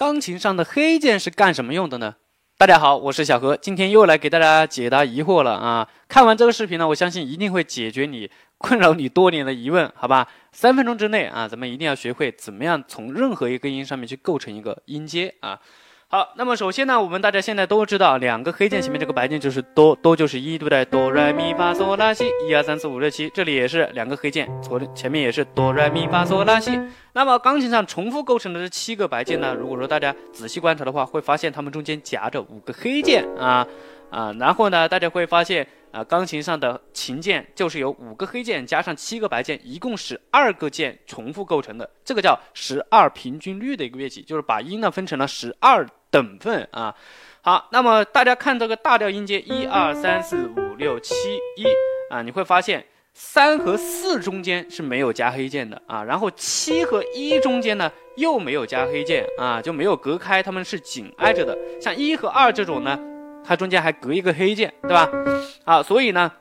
钢琴上的黑键是干什么用的呢？大家好，我是小何，今天又来给大家解答疑惑了啊！看完这个视频呢，我相信一定会解决你困扰你多年的疑问，好吧？三分钟之内啊，咱们一定要学会怎么样从任何一个音上面去构成一个音阶啊。好，那么首先呢，我们大家现在都知道，两个黑键前面这个白键就是哆，哆就是一，对不对？哆来咪发嗦拉西，一二三四五六七，这里也是两个黑键，左前面也是哆来咪发嗦拉西。那么钢琴上重复构成的这七个白键呢，如果说大家仔细观察的话，会发现它们中间夹着五个黑键啊啊，然后呢，大家会发现啊，钢琴上的琴键就是由五个黑键加上七个白键，一共十二个键重复构成的，这个叫十二平均律的一个乐器，就是把音呢分成了十二。等份啊，好，那么大家看这个大调音阶一二三四五六七一啊，你会发现三和四中间是没有加黑键的啊，然后七和一中间呢又没有加黑键啊，就没有隔开，它们是紧挨着的。像一和二这种呢，它中间还隔一个黑键，对吧？好，所以呢。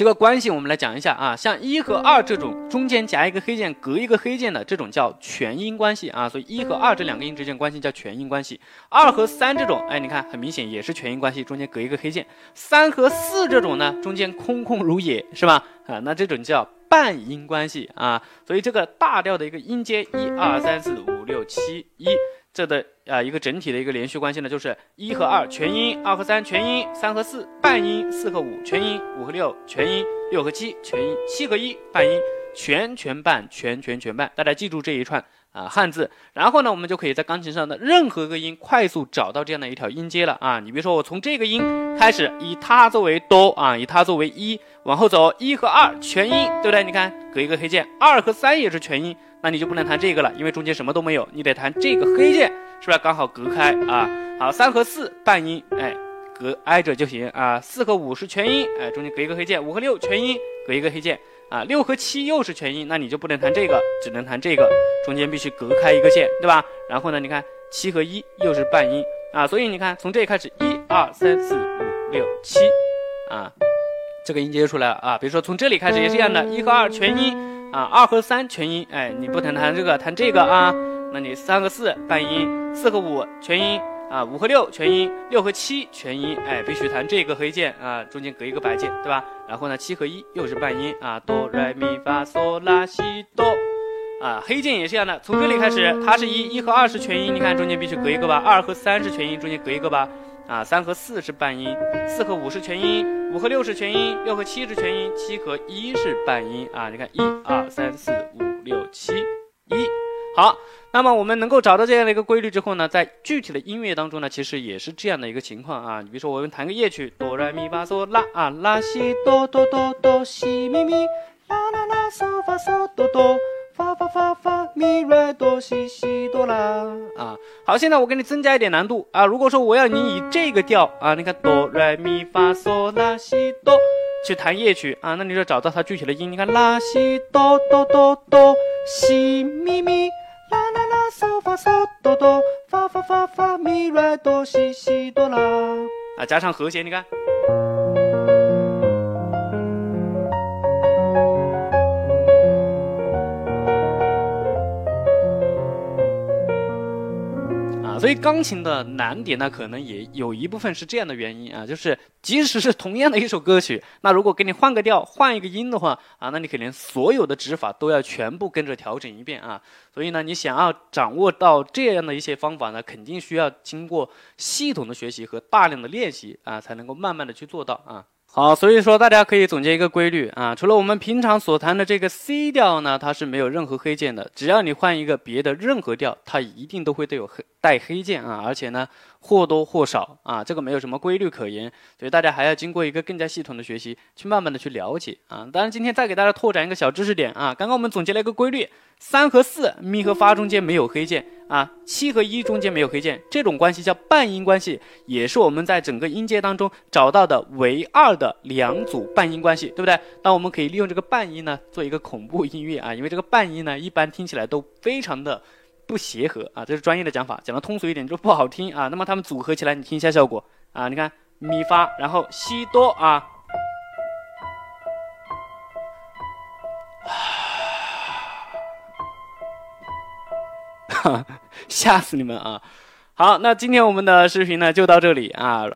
这个关系我们来讲一下啊，像一和二这种中间夹一个黑键，隔一个黑键的这种叫全音关系啊，所以一和二这两个音之间关系叫全音关系。二和三这种，哎，你看很明显也是全音关系，中间隔一个黑键。三和四这种呢，中间空空如也，是吧？啊，那这种叫半音关系啊。所以这个大调的一个音阶，一二三四五六七一。这的啊一个整体的一个连续关系呢，就是一和二全音，二和三全音，三和四半音，四和五全音，五和六全音，六和七全音，七和一半音，全全半全全全半。大家记住这一串啊汉字，然后呢，我们就可以在钢琴上的任何一个音快速找到这样的一条音阶了啊。你比如说我从这个音开始，以它作为哆啊，以它作为一，往后走一和二全音，对不对？你看隔一个黑键，二和三也是全音。那你就不能弹这个了，因为中间什么都没有，你得弹这个黑键，是不是刚好隔开啊？好，三和四半音，哎，隔挨着就行啊。四和五是全音，哎，中间隔一个黑键。五和六全音，隔一个黑键啊。六和七又是全音，那你就不能弹这个，只能弹这个，中间必须隔开一个键，对吧？然后呢，你看七和一又是半音啊，所以你看从这里开始，一二三四五六七啊，这个音阶出来了啊。比如说从这里开始也是一样的，一和二全音。啊，二和三全音，哎，你不弹弹这个，弹这个啊。那你三和四半音，四和五全音啊，五和六全音，六和七全音，哎，必须弹这个黑键啊，中间隔一个白键，对吧？然后呢，七和一又是半音啊，哆来咪发嗦拉西哆，啊，黑键也是一样的，从这里开始，它是一，一和二是全音，你看中间必须隔一个吧？二和三是全音，中间隔一个吧？啊，三和四是半音，四和五是全音，五和六是全音，六和七是全音，七和一是半音啊！你看，一二三四五六七一，好。那么我们能够找到这样的一个规律之后呢，在具体的音乐当中呢，其实也是这样的一个情况啊。你比如说，我们弹个夜曲，哆来咪发嗦拉啊，拉西哆哆哆哆西咪咪，啦啦啦嗦发嗦哆哆。发发发发咪来哆西西哆啦啊，好，现在我给你增加一点难度啊。如果说我要你以这个调啊，你看哆来咪发嗦拉西哆去弹夜曲啊，那你就找到它具体的音。你看拉西哆哆哆哆西咪咪啦啦啦嗦发嗦哆哆发发发发咪来哆西西哆啦啊，加上和弦，你看。所以钢琴的难点呢，可能也有一部分是这样的原因啊，就是即使是同样的一首歌曲，那如果给你换个调、换一个音的话啊，那你肯定所有的指法都要全部跟着调整一遍啊。所以呢，你想要掌握到这样的一些方法呢，肯定需要经过系统的学习和大量的练习啊，才能够慢慢的去做到啊。好，所以说大家可以总结一个规律啊，除了我们平常所弹的这个 C 调呢，它是没有任何黑键的。只要你换一个别的任何调，它一定都会都有黑带黑键啊，而且呢或多或少啊，这个没有什么规律可言。所以大家还要经过一个更加系统的学习，去慢慢的去了解啊。当然今天再给大家拓展一个小知识点啊，刚刚我们总结了一个规律，三和四咪和发中间没有黑键。啊，七和一中间没有黑键，这种关系叫半音关系，也是我们在整个音阶当中找到的唯二的两组半音关系，对不对？那我们可以利用这个半音呢，做一个恐怖音乐啊，因为这个半音呢，一般听起来都非常的不协和啊，这是专业的讲法，讲的通俗一点就不好听啊。那么它们组合起来，你听一下效果啊，你看咪发，然后西哆啊。吓死你们啊！好，那今天我们的视频呢就到这里啊。